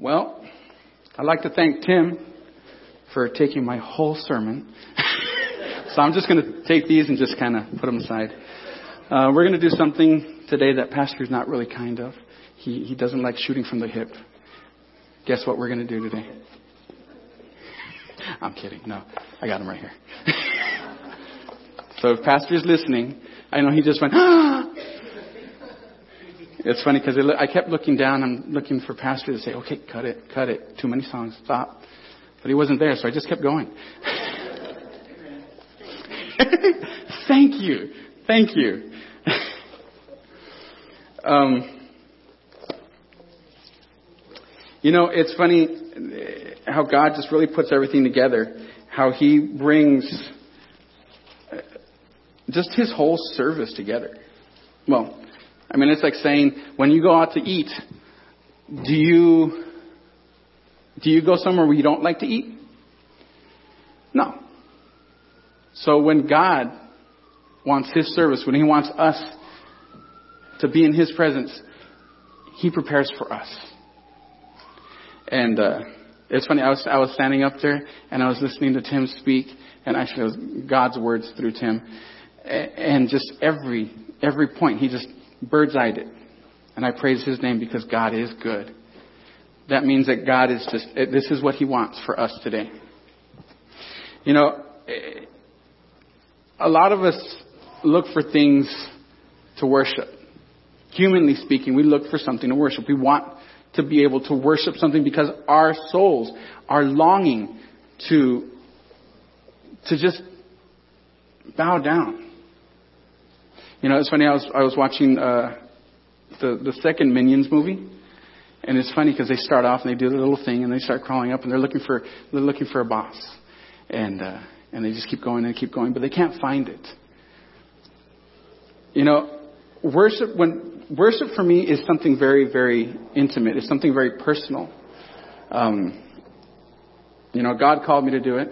Well, I'd like to thank Tim for taking my whole sermon. so I'm just going to take these and just kind of put them aside. Uh, we're going to do something today that Pastor's not really kind of. He, he doesn't like shooting from the hip. Guess what we're going to do today? I'm kidding. No, I got him right here. so if Pastor's listening, I know he just went, ah! It's funny because I kept looking down. I'm looking for Pastor to say, okay, cut it, cut it. Too many songs, stop. But he wasn't there, so I just kept going. Thank you. Thank you. um, you know, it's funny how God just really puts everything together. How He brings just His whole service together. Well, I mean, it's like saying when you go out to eat, do you do you go somewhere where you don't like to eat? No. So when God wants His service, when He wants us to be in His presence, He prepares for us. And uh, it's funny. I was I was standing up there and I was listening to Tim speak, and actually it was God's words through Tim, and just every every point he just bird's eyed it. And I praise his name because God is good. That means that God is just, eh, this is what he wants for us today. You know, eh, a lot of us look for things to worship. Humanly speaking, we look for something to worship. We want to be able to worship something because our souls are longing to, to just bow down. You know, it's funny. I was I was watching uh, the the second Minions movie, and it's funny because they start off and they do the little thing and they start crawling up and they're looking for they're looking for a boss, and uh, and they just keep going and keep going, but they can't find it. You know, worship when worship for me is something very very intimate. It's something very personal. Um, you know, God called me to do it.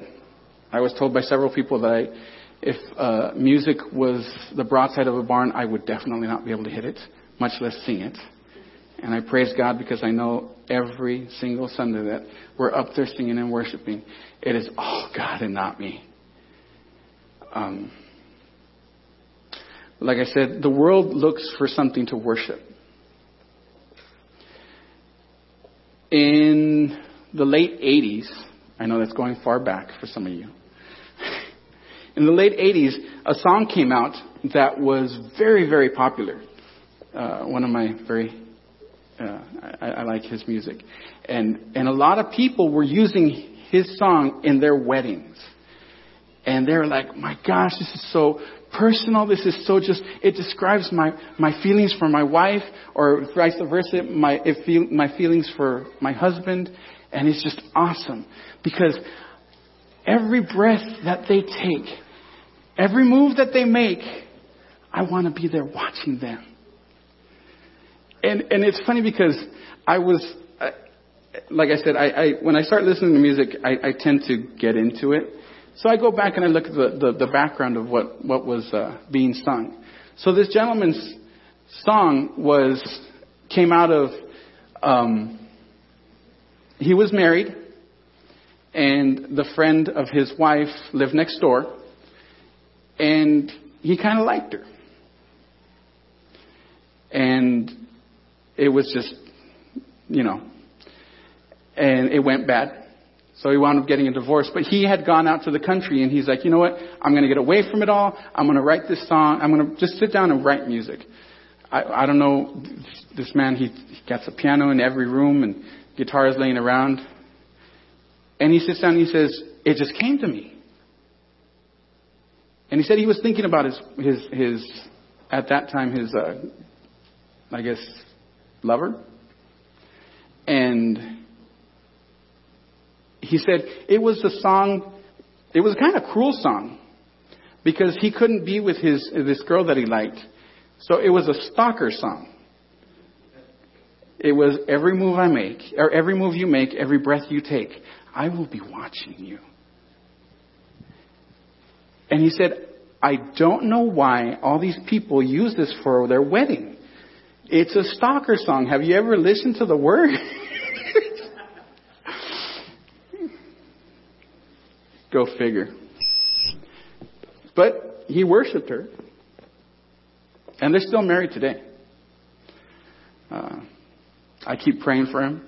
I was told by several people that I if uh, music was the broadside of a barn, I would definitely not be able to hit it, much less sing it. And I praise God because I know every single Sunday that we're up there singing and worshiping, it is all God and not me. Um, like I said, the world looks for something to worship. In the late 80s, I know that's going far back for some of you, in the late 80s, a song came out that was very, very popular. Uh, one of my very, uh, I, I like his music. And, and a lot of people were using his song in their weddings. And they're like, my gosh, this is so personal. This is so just, it describes my, my feelings for my wife or vice versa, my, feel, my feelings for my husband. And it's just awesome because every breath that they take, Every move that they make, I want to be there watching them. And, and it's funny because I was, like I said, I, I, when I start listening to music, I, I tend to get into it. So I go back and I look at the, the, the background of what, what was uh, being sung. So this gentleman's song was, came out of, um, he was married, and the friend of his wife lived next door and he kind of liked her. And it was just, you know, and it went bad. So he wound up getting a divorce. But he had gone out to the country and he's like, you know what? I'm going to get away from it all. I'm going to write this song. I'm going to just sit down and write music. I, I don't know. This man, he, he gets a piano in every room and guitars laying around. And he sits down and he says, it just came to me. And he said he was thinking about his, his, his at that time, his, uh, I guess, lover. And he said it was a song, it was a kind of cruel song because he couldn't be with his, this girl that he liked. So it was a stalker song. It was every move I make, or every move you make, every breath you take, I will be watching you. And he said, I don't know why all these people use this for their wedding. It's a stalker song. Have you ever listened to the word? Go figure. But he worshiped her. And they're still married today. Uh, I keep praying for him.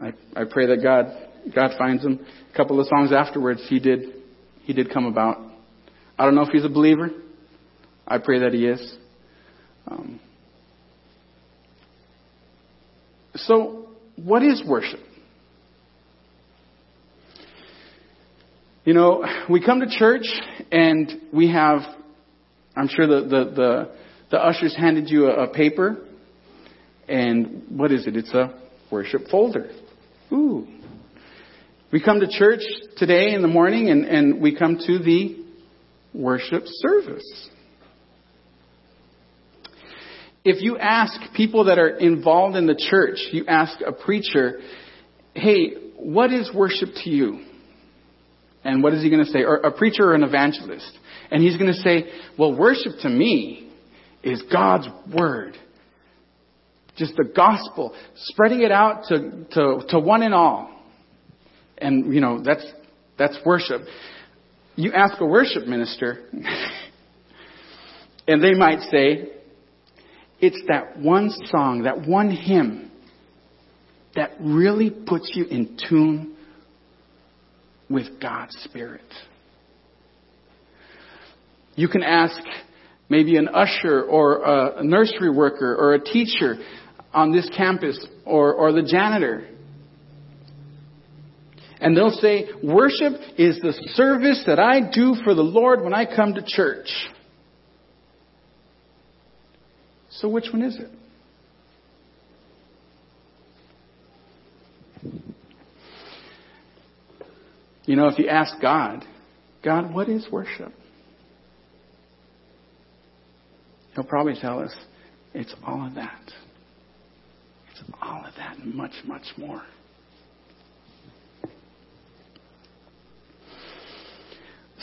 I, I pray that God God finds him. A couple of songs afterwards, he did he did come about. I don't know if he's a believer. I pray that he is. Um, so, what is worship? You know, we come to church and we have, I'm sure the, the, the, the ushers handed you a, a paper. And what is it? It's a worship folder. Ooh. We come to church today in the morning and, and we come to the worship service. If you ask people that are involved in the church, you ask a preacher, hey, what is worship to you? And what is he going to say? Or a preacher or an evangelist. And he's going to say, well, worship to me is God's word. Just the gospel, spreading it out to, to, to one and all. And, you know, that's, that's worship. You ask a worship minister, and they might say, it's that one song, that one hymn that really puts you in tune with God's Spirit. You can ask maybe an usher or a nursery worker or a teacher on this campus or, or the janitor. And they'll say, worship is the service that I do for the Lord when I come to church. So which one is it? You know, if you ask God, God, what is worship? He'll probably tell us, it's all of that. It's all of that and much, much more.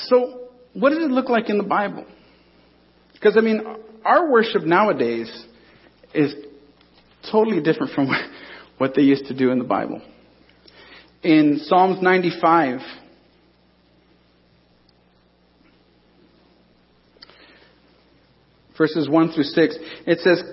So, what does it look like in the Bible? Because, I mean, our worship nowadays is totally different from what they used to do in the Bible. In Psalms 95, verses 1 through 6, it says,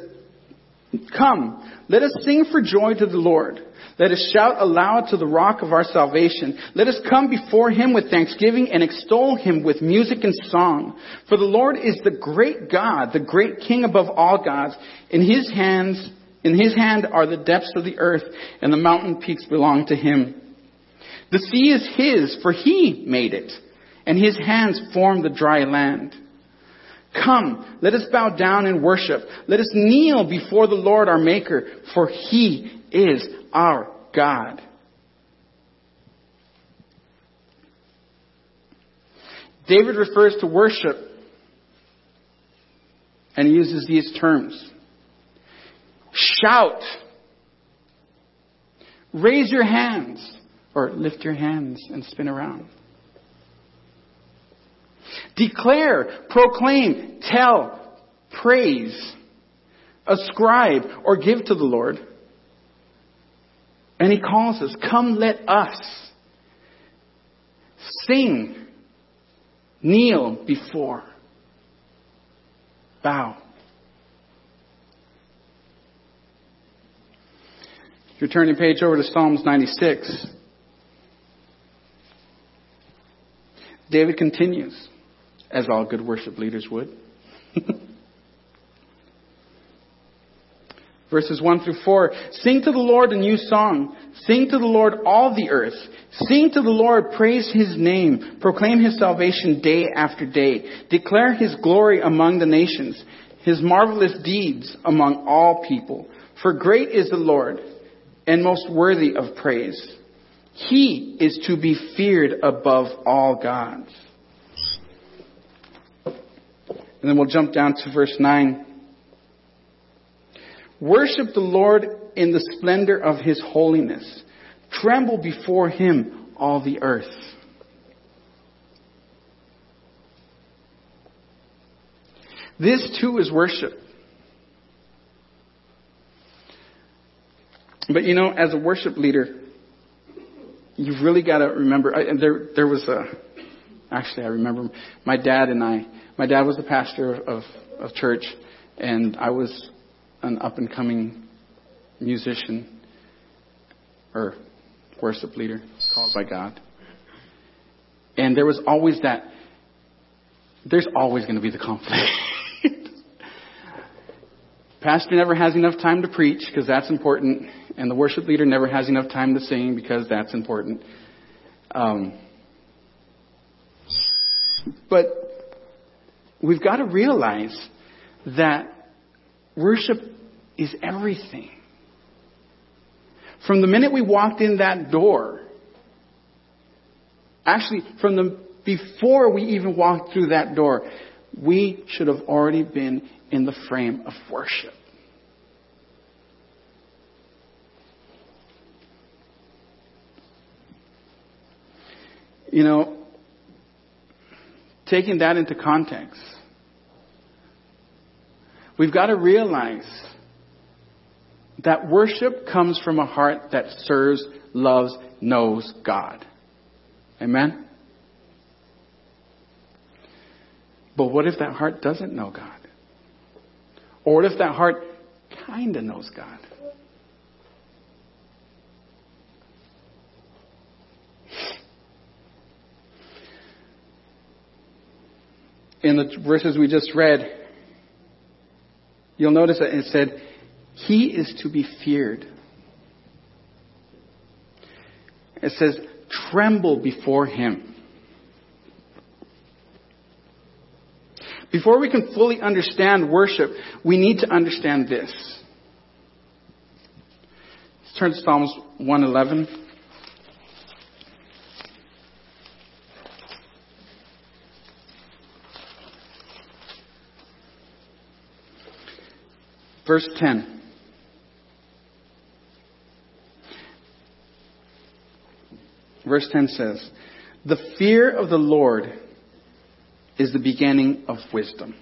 Come, let us sing for joy to the Lord. Let us shout aloud to the rock of our salvation. Let us come before him with thanksgiving and extol him with music and song. For the Lord is the great God, the great King above all gods. In his hands, in his hand are the depths of the earth, and the mountain peaks belong to him. The sea is his, for he made it, and his hands formed the dry land. Come, let us bow down and worship. Let us kneel before the Lord our Maker, for he is our God. David refers to worship and he uses these terms. Shout. Raise your hands or lift your hands and spin around. Declare, proclaim, tell, praise, ascribe, or give to the Lord. And he calls us, come let us sing, kneel before, bow. If you're turning page over to Psalms 96, David continues, as all good worship leaders would. Verses 1 through 4. Sing to the Lord a new song. Sing to the Lord all the earth. Sing to the Lord, praise his name. Proclaim his salvation day after day. Declare his glory among the nations, his marvelous deeds among all people. For great is the Lord and most worthy of praise. He is to be feared above all gods. And then we'll jump down to verse 9. Worship the Lord in the splendor of his holiness. Tremble before him, all the earth. This too is worship. But you know, as a worship leader, you've really got to remember. I, there, there was a Actually, I remember my dad and I. My dad was the pastor of, of church, and I was an up and coming musician or worship leader called by God. And there was always that, there's always going to be the conflict. Pastor never has enough time to preach because that's important, and the worship leader never has enough time to sing because that's important. Um, but we've got to realize that worship is everything. From the minute we walked in that door, actually, from the before we even walked through that door, we should have already been in the frame of worship. You know, taking that into context, we've got to realize that worship comes from a heart that serves, loves, knows God. Amen? But what if that heart doesn't know God? Or what if that heart kind of knows God? In the verses we just read, you'll notice that it said, He is to be feared. It says, tremble before Him. Before we can fully understand worship, we need to understand this. Let's turn to Psalms 111. Verse 10. Verse 10 says, The fear of the Lord is the beginning of wisdom.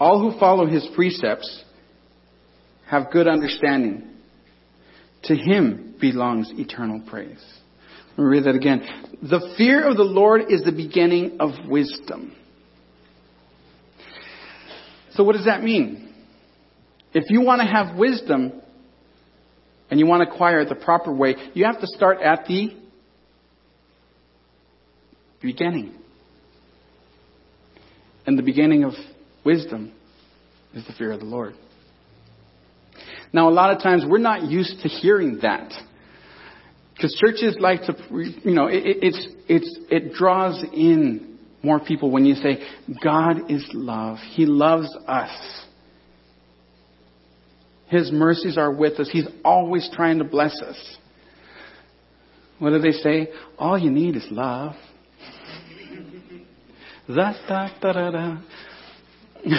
All who follow his precepts have good understanding. To him belongs eternal praise. Let me read that again. The fear of the Lord is the beginning of wisdom. So what does that mean? If you want to have wisdom and you want to acquire it the proper way, you have to start at the beginning. And the beginning of wisdom is the fear of the Lord. Now, a lot of times we're not used to hearing that. Because churches like to, you know, it, it's, it's, it draws in more people when you say, God is love. He loves us. His mercies are with us. He's always trying to bless us. What do they say? All you need is love. Da, da, da, da, da.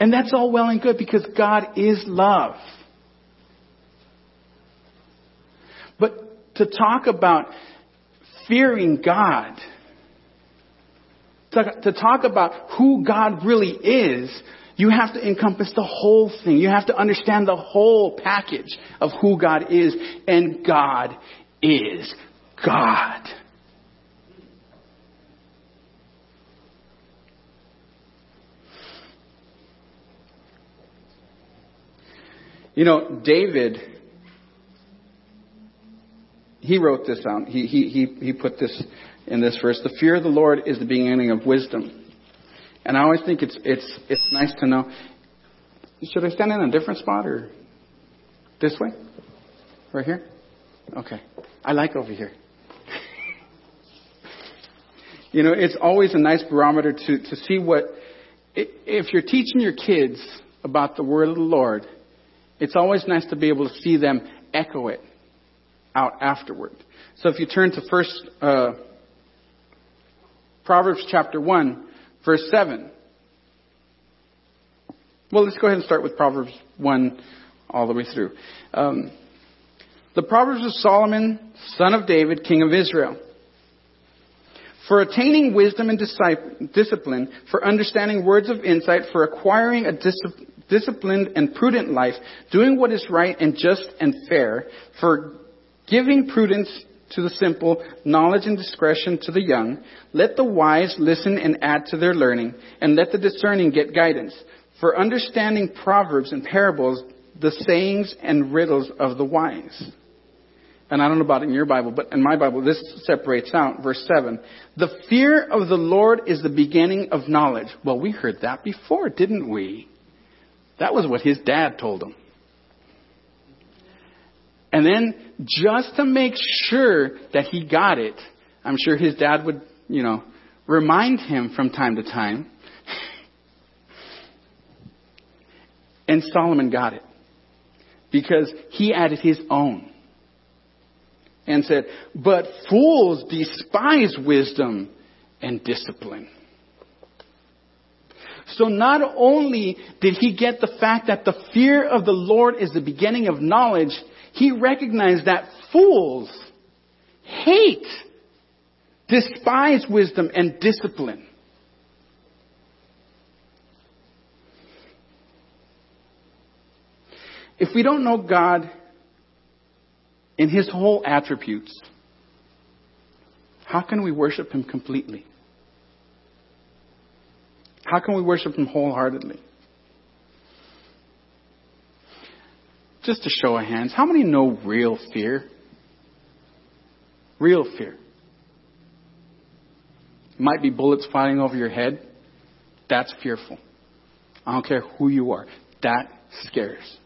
and that's all well and good because God is love. But to talk about fearing God, to, to talk about who God really is, you have to encompass the whole thing. You have to understand the whole package of who God is. And God is God. You know, David, he wrote this down. He, he, he, he put this in this verse. The fear of the Lord is the beginning of wisdom. And I always think it's, it's, it's nice to know. Should I stand in a different spot or this way? Right here? Okay. I like over here. you know, it's always a nice barometer to, to see what, if you're teaching your kids about the word of the Lord, it's always nice to be able to see them echo it out afterward. So if you turn to first uh, Proverbs chapter one, verse seven. Well, let's go ahead and start with Proverbs one all the way through. Um, the Proverbs of Solomon, son of David, king of Israel. For attaining wisdom and discipline, for understanding words of insight, for acquiring a discipline disciplined and prudent life, doing what is right and just and fair, for giving prudence to the simple, knowledge and discretion to the young. Let the wise listen and add to their learning, and let the discerning get guidance. For understanding proverbs and parables, the sayings and riddles of the wise. And I don't know about in your Bible, but in my Bible, this separates out. Verse 7. The fear of the Lord is the beginning of knowledge. Well, we heard that before, didn't we? That was what his dad told him. And then, just to make sure that he got it, I'm sure his dad would, you know, remind him from time to time. and Solomon got it. Because he added his own. And said, But fools despise wisdom and discipline. So not only did he get the fact that the fear of the Lord is the beginning of knowledge, he recognized that fools hate, despise wisdom and discipline. If we don't know God in His whole attributes, how can we worship Him completely? How can we worship Him wholeheartedly? Just to show of hands, how many know real fear? Real fear. Might be bullets flying over your head. That's fearful. I don't care who you are. That scares.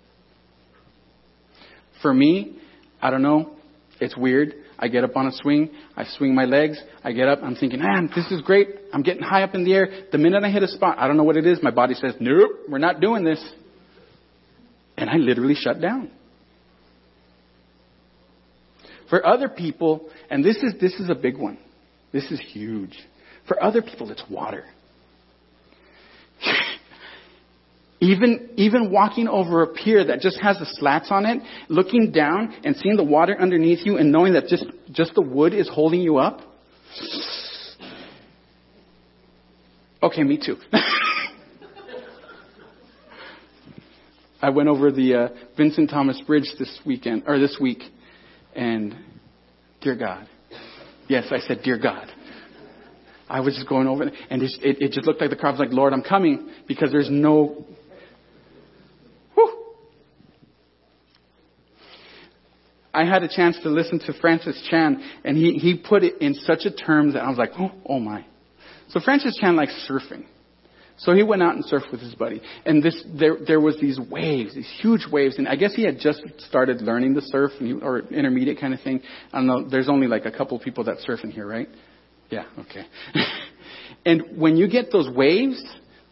For me, I don't know. It's weird. I get up on a swing. I swing my legs. I get up. I'm thinking, man, this is great. I'm getting high up in the air. The minute I hit a spot, I don't know what it is. My body says, nope, we're not doing this. And I literally shut down. For other people, and this is, this is a big one. This is huge. For other people, it's water. even, even walking over a pier that just has the slats on it, looking down and seeing the water underneath you and knowing that just, just the wood is holding you up. Okay, me too. I went over the uh, Vincent Thomas Bridge this weekend or this week, and dear God, yes, I said, dear God. I was just going over, and it, it, it just looked like the crowd was like, Lord, I'm coming because there's no. Whew. I had a chance to listen to Francis Chan, and he, he put it in such a term that I was like, oh, oh my. So Francis Chan likes surfing. So he went out and surfed with his buddy. And this, there, there was these waves, these huge waves. And I guess he had just started learning to surf he, or intermediate kind of thing. I don't know. There's only like a couple people that surf in here, right? Yeah, okay. and when you get those waves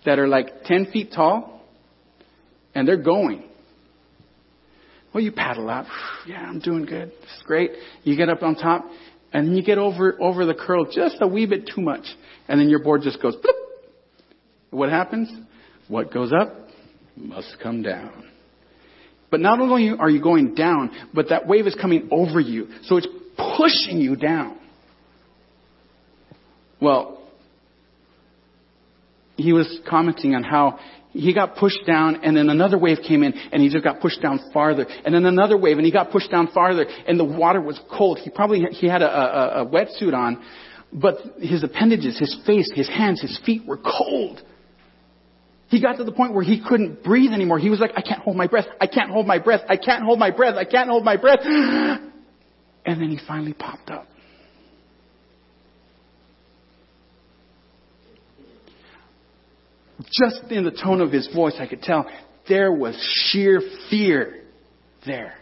that are like 10 feet tall and they're going, well, you paddle out. Yeah, I'm doing good. This is great. You get up on top and you get over, over the curl just a wee bit too much. And then your board just goes bloop what happens? What goes up must come down. But not only are you going down, but that wave is coming over you. So it's pushing you down. Well, he was commenting on how he got pushed down and then another wave came in and he just got pushed down farther and then another wave and he got pushed down farther and the water was cold. He probably, he had a, a, a wetsuit on, but his appendages, his face, his hands, his feet were cold. He got to the point where he couldn't breathe anymore. He was like, I can't hold my breath. I can't hold my breath. I can't hold my breath. I can't hold my breath. And then he finally popped up. Just in the tone of his voice, I could tell there was sheer fear there.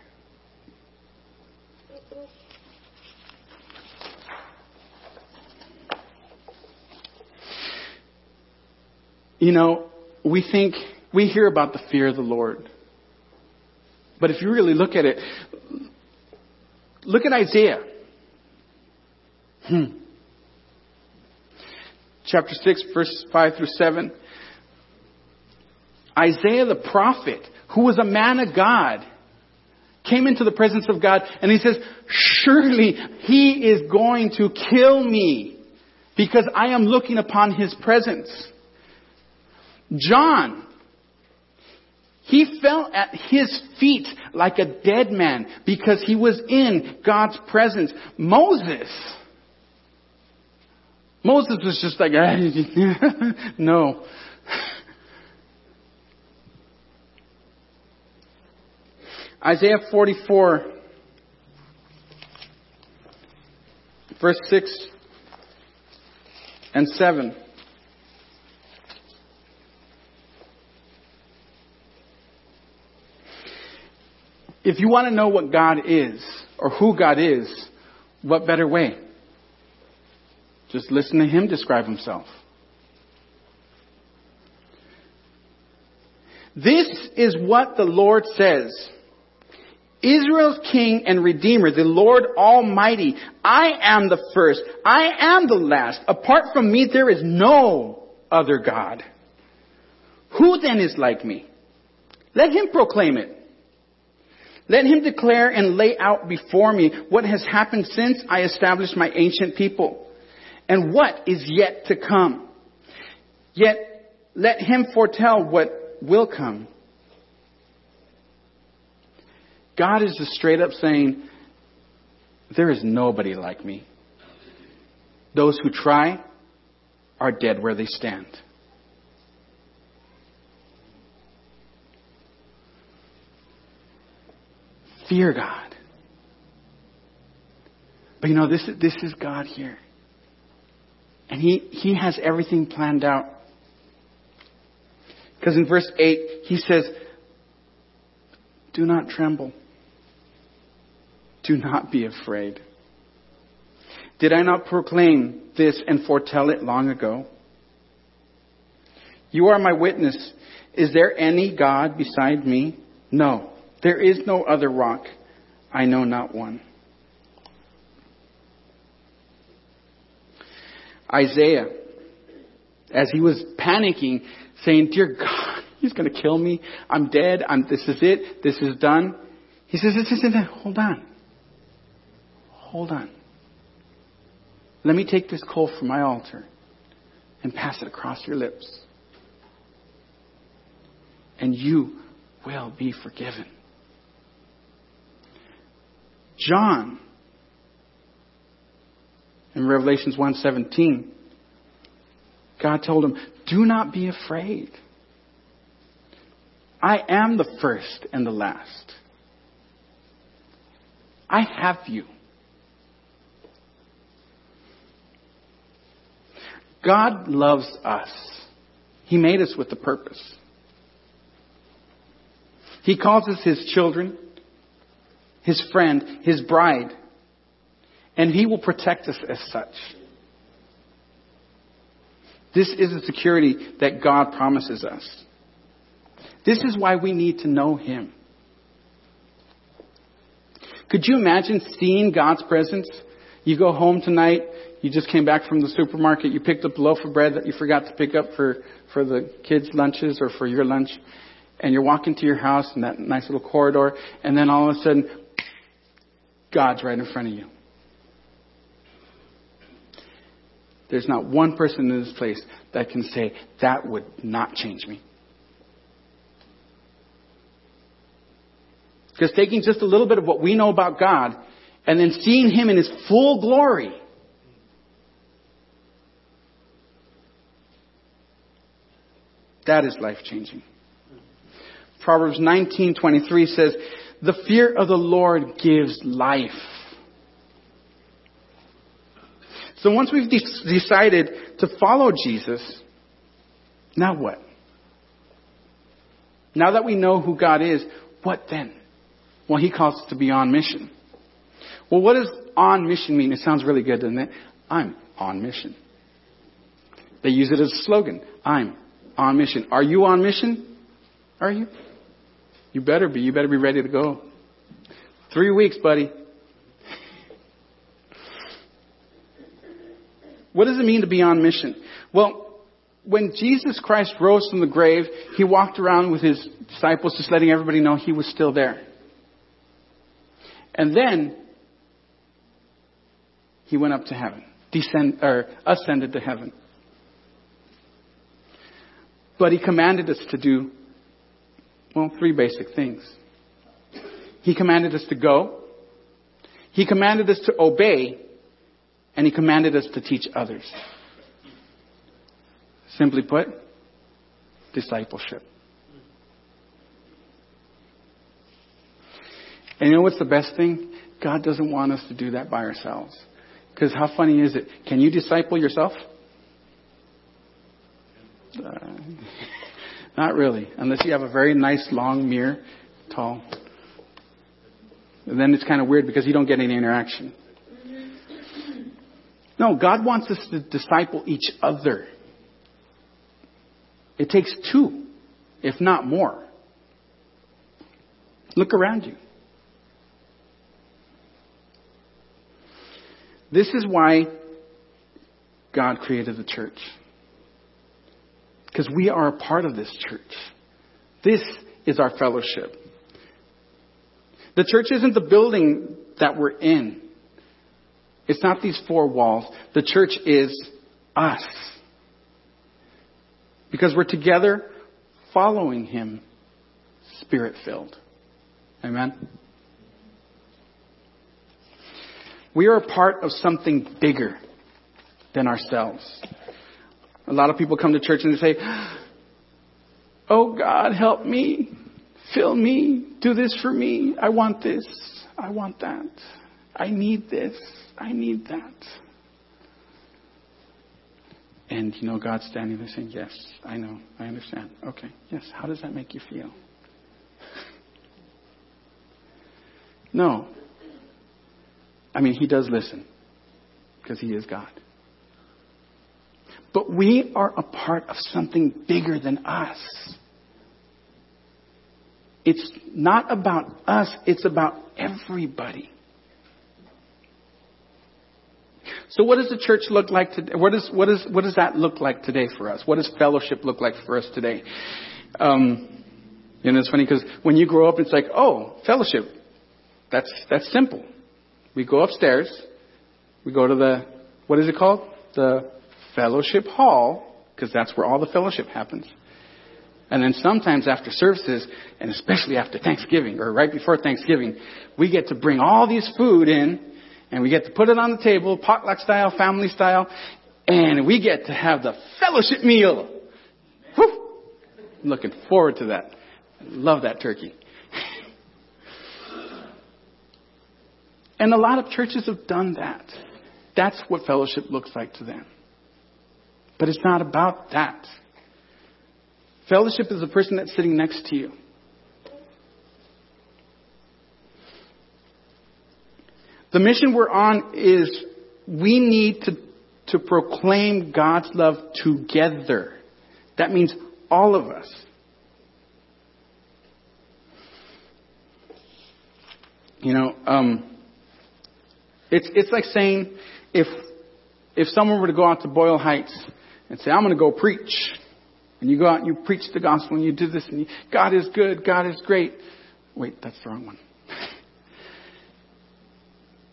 You know, we think, we hear about the fear of the Lord. But if you really look at it, look at Isaiah. Hmm. Chapter 6, verses 5 through 7. Isaiah the prophet, who was a man of God, came into the presence of God and he says, Surely he is going to kill me because I am looking upon his presence. John, He fell at his feet like a dead man because he was in God's presence. Moses, Moses was just like, no. Isaiah 44, verse 6 and 7. If you want to know what God is, or who God is, what better way? Just listen to Him describe Himself. This is what the Lord says. Israel's King and Redeemer, the Lord Almighty. I am the first. I am the last. Apart from me, there is no other God. Who then is like me? Let him proclaim it. Let him declare and lay out before me what has happened since I established my ancient people and what is yet to come. Yet let him foretell what will come. God is just straight up saying, there is nobody like me. Those who try are dead where they stand. Fear God. But you know, this is, this is God here. And he, he has everything planned out. Because in verse 8, he says, Do not tremble. Do not be afraid. Did I not proclaim this and foretell it long ago? You are my witness. Is there any God beside me? No. There is no other rock. I know not one. Isaiah, as he was panicking, saying, Dear God, he's going to kill me. I'm dead. I'm, this is it. This is done. He says, this isn't it. Hold on. Hold on. Let me take this coal from my altar and pass it across your lips. And you will be forgiven. John in Revelations 1:17 God told him, "Do not be afraid. I am the first and the last. I have you." God loves us. He made us with a purpose. He calls us His children, His friend, His bride, and He will protect us as such. This is the security that God promises us. This is why we need to know Him. Could you imagine seeing God's presence? You go home tonight you just came back from the supermarket, you picked up a loaf of bread that you forgot to pick up for, for the kids' lunches or for your lunch, and you're walking to your house in that nice little corridor, and then all of a sudden, God's right in front of you. There's not one person in this place that can say, that would not change me. Because taking just a little bit of what we know about God and then seeing Him in His full glory That is life changing. Proverbs 19:23 says, "The fear of the Lord gives life." So once we've de- decided to follow Jesus, now what? Now that we know who God is, what then? Well, he calls us to be on mission. Well, what does on mission mean? It sounds really good, doesn't it? I'm on mission. They use it as a slogan. I'm on mission. Are you on mission? Are you? You better be. You better be ready to go. Three weeks, buddy. What does it mean to be on mission? Well, when Jesus Christ rose from the grave, he walked around with his disciples just letting everybody know he was still there. And then he went up to heaven, descend, or ascended to heaven. But he commanded us to do Well, three basic things. He commanded us to go. He commanded us to obey. And he commanded us to teach others. Simply put, discipleship. And you know what's the best thing? God doesn't want us to do that by ourselves. Because how funny is it? Can you disciple yourself? Uh, not really, unless you have a very nice long mirror, tall. And then it's kind of weird because you don't get any interaction. No, God wants us to disciple each other. It takes two, if not more. Look around you. This is why God created the church. Because we are a part of this church. This is our fellowship. The church isn't the building that we're in. It's not these four walls. The church is us. Because we're together following Him, spirit filled. Amen? We are a part of something bigger than ourselves. A lot of people come to church and they say, Oh God, help me. Fill me. Do this for me. I want this. I want that. I need this. I need that. And you know, God's standing there saying, Yes, I know. I understand. Okay. Yes. How does that make you feel? No. I mean, He does listen because He is God. But we are a part of something bigger than us. It's not about us, it's about everybody. So what does the church look like today? What, is, what, is, what does that look like today for us? What does fellowship look like for us today? Um, you know, it's funny because when you grow up, it's like, oh, fellowship. That's, that's simple. We go upstairs. We go to the, what is it called? The fellowship hall, because that's where all the fellowship happens. And then sometimes after services, and especially after Thanksgiving, or right before Thanksgiving, we get to bring all these food in, and we get to put it on the table, potluck style, family style, and we get to have the fellowship meal. Whew. I'm looking forward to that. I love that turkey. and a lot of churches have done that. That's what fellowship looks like to them. But it's not about that. Fellowship is the person that's sitting next to you. The mission we're on is we need to, to proclaim God's love together. That means all of us. You know, um, it's it's like saying if if someone were to go out to Boyle Heights and say, "I'm going to go preach," and you go out and you preach the gospel and you do this and you, God is good, God is great. Wait, that's the wrong one.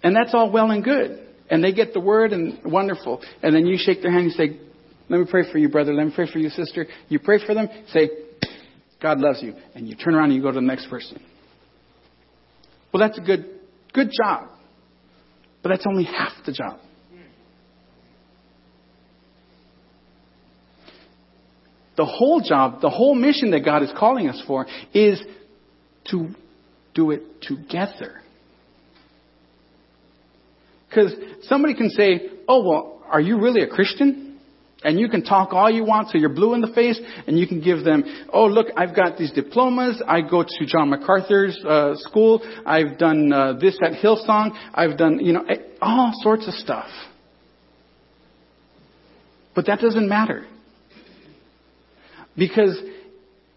and that's all well and good. And they get the word and wonderful. And then you shake their hand and say, let me pray for you, brother. Let me pray for you, sister. You pray for them. Say, God loves you. And you turn around and you go to the next person. Well, that's a good, good job. But that's only half the job. The whole job, the whole mission that God is calling us for is to do it together. Because somebody can say, oh, well, are you really a Christian? And you can talk all you want so you're blue in the face, and you can give them, oh, look, I've got these diplomas. I go to John MacArthur's uh, school. I've done uh, this at Hillsong. I've done, you know, all sorts of stuff. But that doesn't matter. Because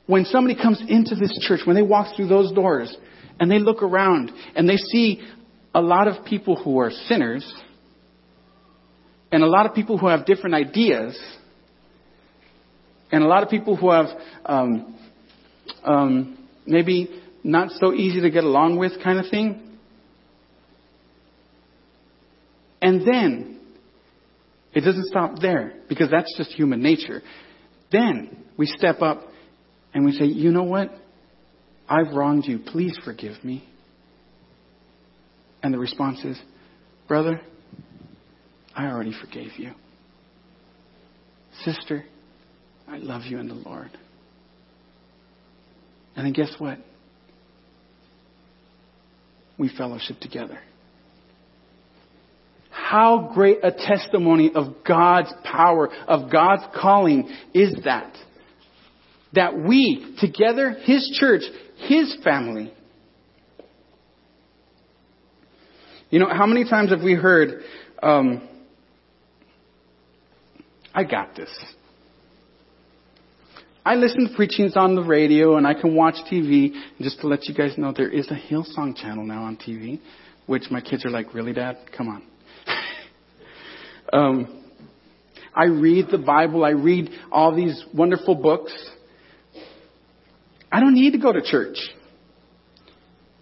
when somebody comes into this church, when they walk through those doors, and they look around and they see a lot of people who are sinners, and a lot of people who have different ideas, and a lot of people who have um, um, maybe not so easy to get along with kind of thing. And then, it doesn't stop there because that's just human nature. Then we step up and we say, you know what? I've wronged you. Please forgive me. And the response is, Brother, I already forgave you. Sister, I love you in the Lord. And then guess what? We fellowship together. How great a testimony of God's power, of God's calling is that? That we, together, His church, His family, you know, how many times have we heard, um, I got this. I listen to preachings on the radio and I can watch TV. And just to let you guys know, there is a Hillsong channel now on TV, which my kids are like, really, Dad? Come on. Um, I read the Bible. I read all these wonderful books. I don't need to go to church.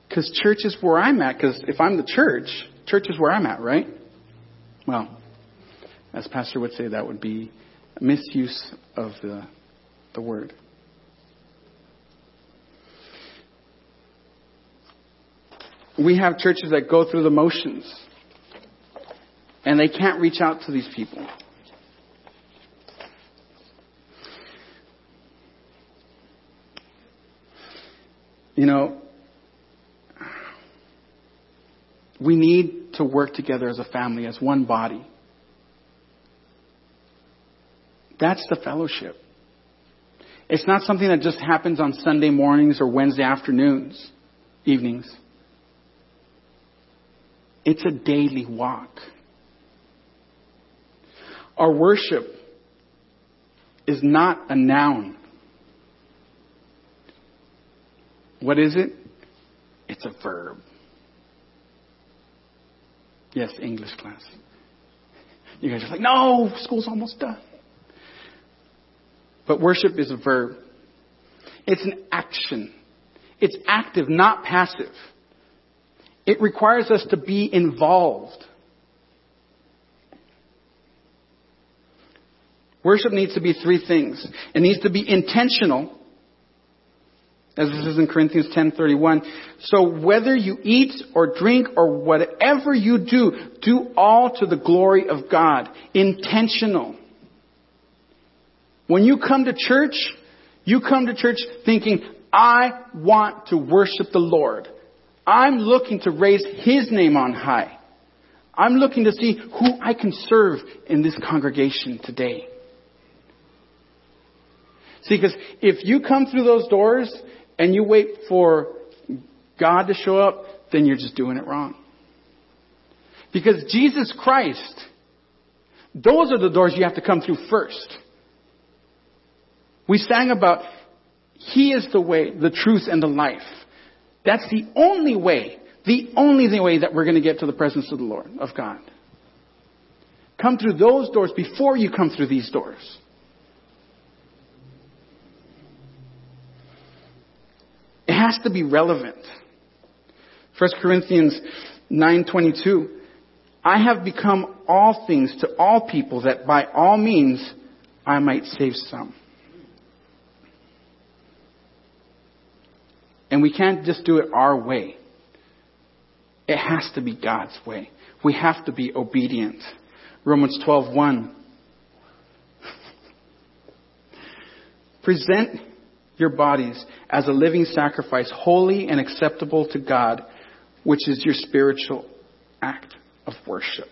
Because church is where I'm at. Because if I'm the church, church is where I'm at, right? Well, as Pastor would say, that would be misuse of the the word. We have churches that go through the motions and they can't reach out to these people. You know, we need to work together as a family, as one body. That's the fellowship. It's not something that just happens on Sunday mornings or Wednesday afternoons, evenings. It's a daily walk. Our worship is not a noun. What is it? It's a verb. Yes, English class. You guys are like, no, school's almost done. But worship is a verb. It's an action. It's active, not passive. It requires us to be involved. Worship needs to be three things. It needs to be intentional, as this is in Corinthians 10:31. So whether you eat or drink or whatever you do, do all to the glory of God. Intentional. When you come to church, you come to church thinking, I want to worship the Lord. I'm looking to raise His name on high. I'm looking to see who I can serve in this congregation today. See, because if you come through those doors and you wait for God to show up, then you're just doing it wrong. Because Jesus Christ, those are the doors you have to come through first. We sang about He is the way, the truth, and the life. That's the only way, the only way that we're going to get to the presence of the Lord, of God. Come through those doors before you come through these doors. Has to be relevant. 1 Corinthians 9:22 I have become all things to all people that by all means I might save some. And we can't just do it our way. It has to be God's way. We have to be obedient. Romans 12:1 Present your bodies as a living sacrifice, holy and acceptable to God, which is your spiritual act of worship.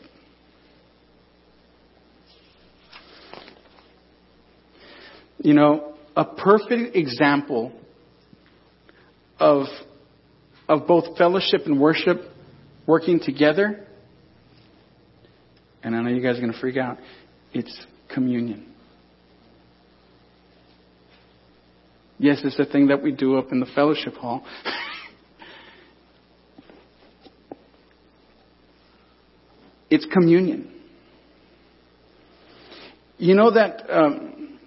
You know, a perfect example of, of both fellowship and worship working together, and I know you guys are going to freak out, it's communion. Yes, it's the thing that we do up in the fellowship hall. it's communion. You know that um,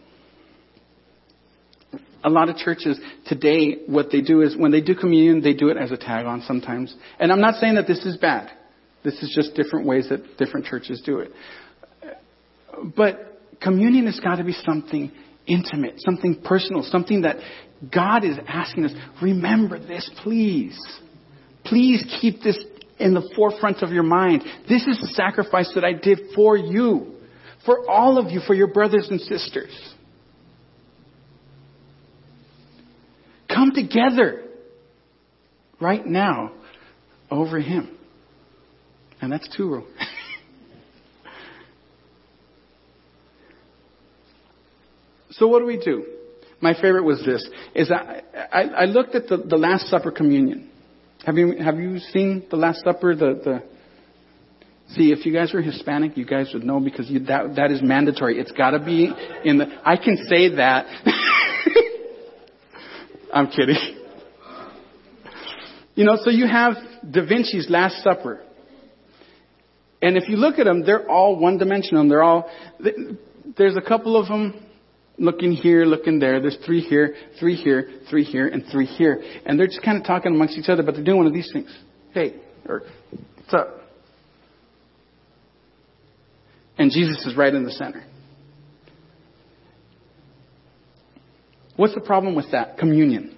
a lot of churches today, what they do is when they do communion, they do it as a tag on sometimes. And I'm not saying that this is bad. This is just different ways that different churches do it. But communion has got to be something intimate, something personal, something that God is asking us, remember this, please. Please keep this in the forefront of your mind. This is the sacrifice that I did for you, for all of you, for your brothers and sisters. Come together right now over Him. And that's two. So what do we do? My favorite was this, is I, I, I looked at the, the Last Supper communion. Have you, have you seen the Last Supper? The, the, see, if you guys are Hispanic, you guys would know because you, that, that is mandatory. It's gotta be in the, I can say that. I'm kidding. You know, so you have Da Vinci's Last Supper. And if you look at them, they're all one dimensional. They're all, there's a couple of them looking here, looking there. There's three here, three here, three here, and three here. And they're just kind of talking amongst each other, but they're doing one of these things. Hey, or, what's up? And Jesus is right in the center. What's the problem with that? Communion.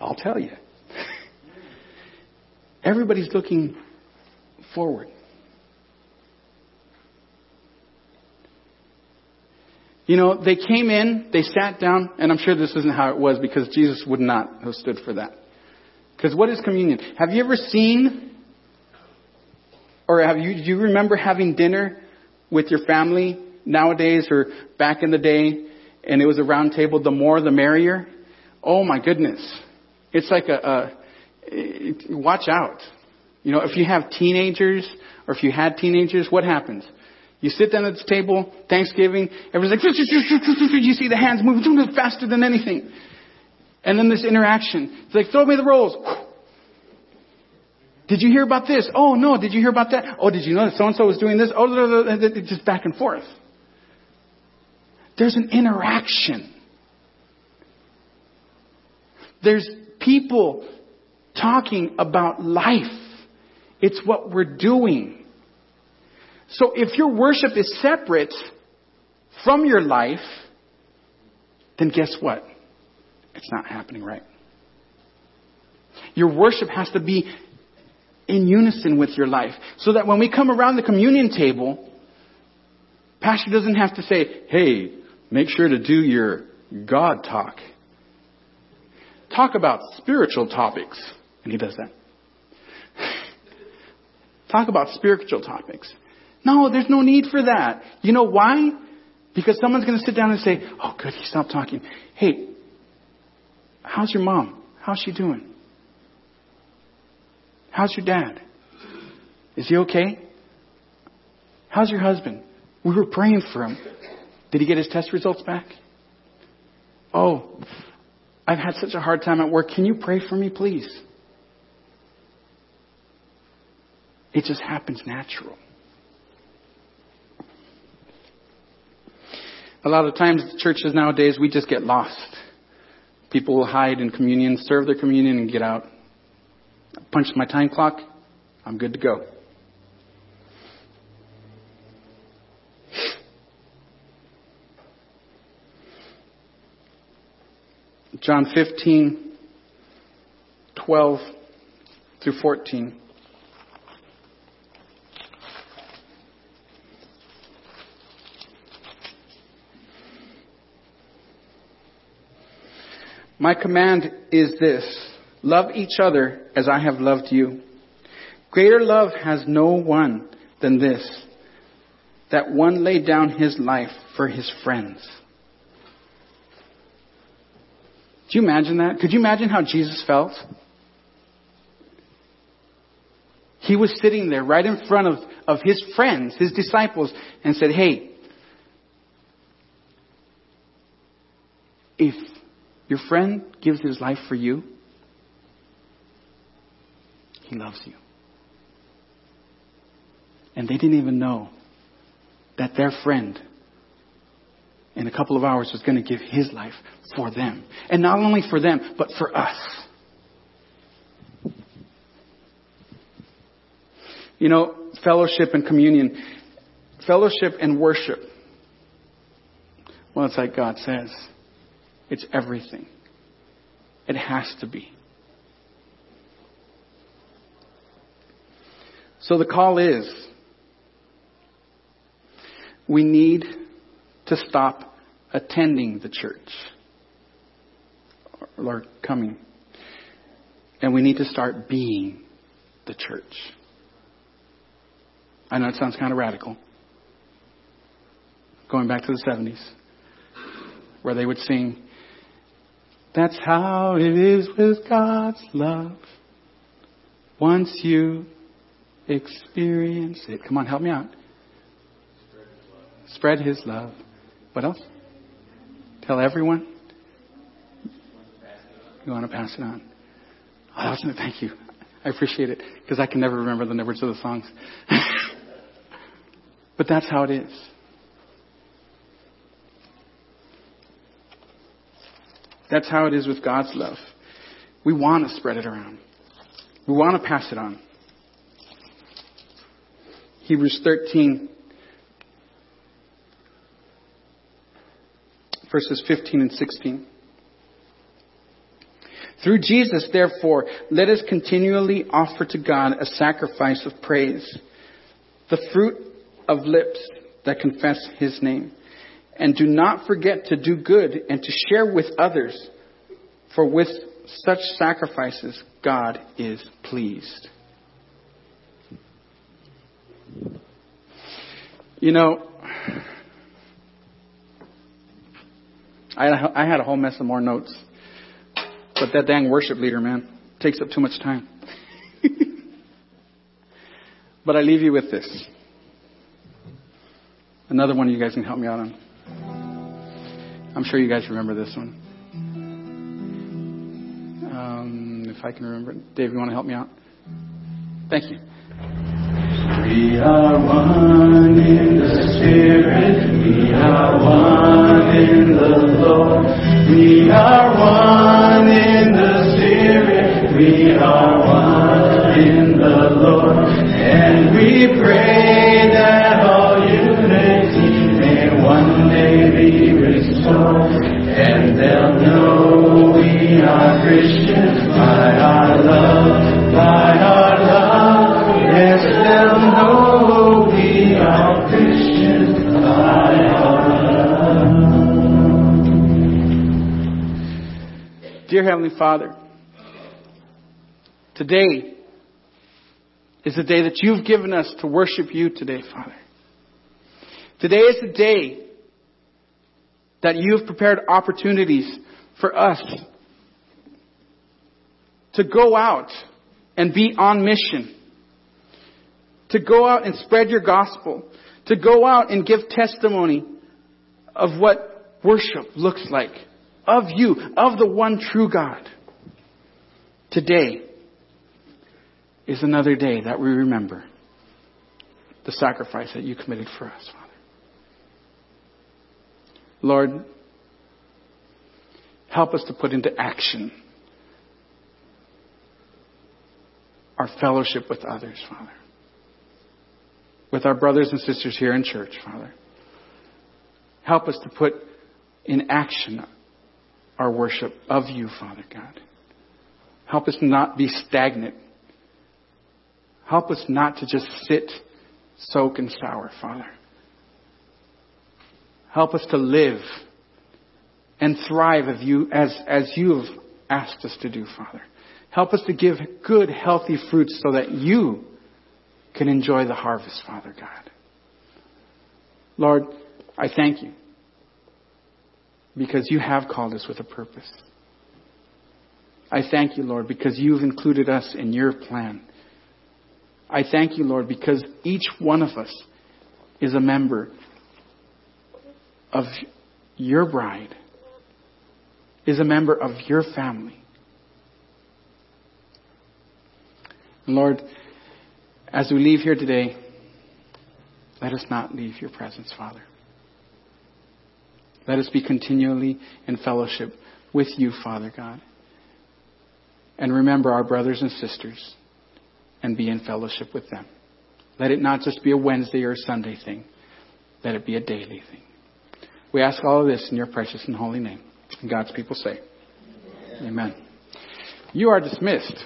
I'll tell you. Everybody's looking forward. You know, they came in, they sat down, and I'm sure this isn't how it was because Jesus would not have stood for that. Because what is communion? Have you ever seen, or have you, do you remember having dinner with your family nowadays or back in the day, and it was a round table, the more the merrier? Oh my goodness. It's like a, a it, watch out. You know, if you have teenagers, or if you had teenagers, what happens? You sit down at the table, Thanksgiving, everyone's like, you see the hands moving faster than anything. And then this interaction. It's like, throw me the rolls. Did you hear about this? Oh no, did you hear about that? Oh, did you know that so and so was doing this? Oh, it's just back and forth. There's an interaction. There's people talking about life. It's what we're doing. So if your worship is separate from your life, then guess what? It's not happening right. Your worship has to be in unison with your life. So that when we come around the communion table, Pastor doesn't have to say, hey, make sure to do your God talk. Talk about spiritual topics. And he does that. Talk about spiritual topics. No, there's no need for that. You know why? Because someone's going to sit down and say, oh, good, he stopped talking. Hey, how's your mom? How's she doing? How's your dad? Is he okay? How's your husband? We were praying for him. Did he get his test results back? Oh, I've had such a hard time at work. Can you pray for me, please? It just happens natural. A lot of times, churches nowadays, we just get lost. People will hide in communion, serve their communion, and get out. Punch my time clock. I'm good to go. John 15, 12 through 14. My command is this love each other as I have loved you. Greater love has no one than this that one laid down his life for his friends. Do you imagine that? Could you imagine how Jesus felt? He was sitting there right in front of, of his friends, his disciples, and said, Hey, if your friend gives his life for you. He loves you. And they didn't even know that their friend in a couple of hours was going to give his life for them. And not only for them, but for us. You know, fellowship and communion. Fellowship and worship. Well, it's like God says. It's everything. It has to be. So the call is we need to stop attending the church or coming. And we need to start being the church. I know it sounds kind of radical. Going back to the 70s, where they would sing, That's how it is with God's love. Once you experience it. Come on, help me out. Spread his love. What else? Tell everyone. You want to pass it on. Oh, thank you. I appreciate it because I can never remember the words of the songs. but that's how it is. That's how it is with God's love. We want to spread it around. We want to pass it on. Hebrews 13, verses 15 and 16. Through Jesus, therefore, let us continually offer to God a sacrifice of praise, the fruit of lips that confess His name. And do not forget to do good and to share with others, for with such sacrifices God is pleased. You know, I, had a whole mess of more notes. But that dang worship leader, man, takes up too much time. but I leave you with this. Another one you guys can help me out on. I'm sure you guys remember this one. Um, if I can remember it. Dave, you want to help me out? Thank you. We are one in the Spirit. We are one in the Lord. We are one in the Spirit. We are one in the Lord. And we pray Father, today is the day that you've given us to worship you today, Father. Today is the day that you've prepared opportunities for us to go out and be on mission, to go out and spread your gospel, to go out and give testimony of what worship looks like, of you, of the one true God. Today is another day that we remember the sacrifice that you committed for us, Father. Lord, help us to put into action our fellowship with others, Father. With our brothers and sisters here in church, Father. Help us to put in action our worship of you, Father God. Help us not be stagnant. Help us not to just sit, soak, and sour, Father. Help us to live and thrive as you, as, as you have asked us to do, Father. Help us to give good, healthy fruits so that you can enjoy the harvest, Father God. Lord, I thank you because you have called us with a purpose. I thank you, Lord, because you've included us in your plan. I thank you, Lord, because each one of us is a member of your bride, is a member of your family. Lord, as we leave here today, let us not leave your presence, Father. Let us be continually in fellowship with you, Father God. And remember our brothers and sisters and be in fellowship with them. Let it not just be a Wednesday or a Sunday thing. Let it be a daily thing. We ask all of this in your precious and holy name. And God's people say, Amen. You are dismissed.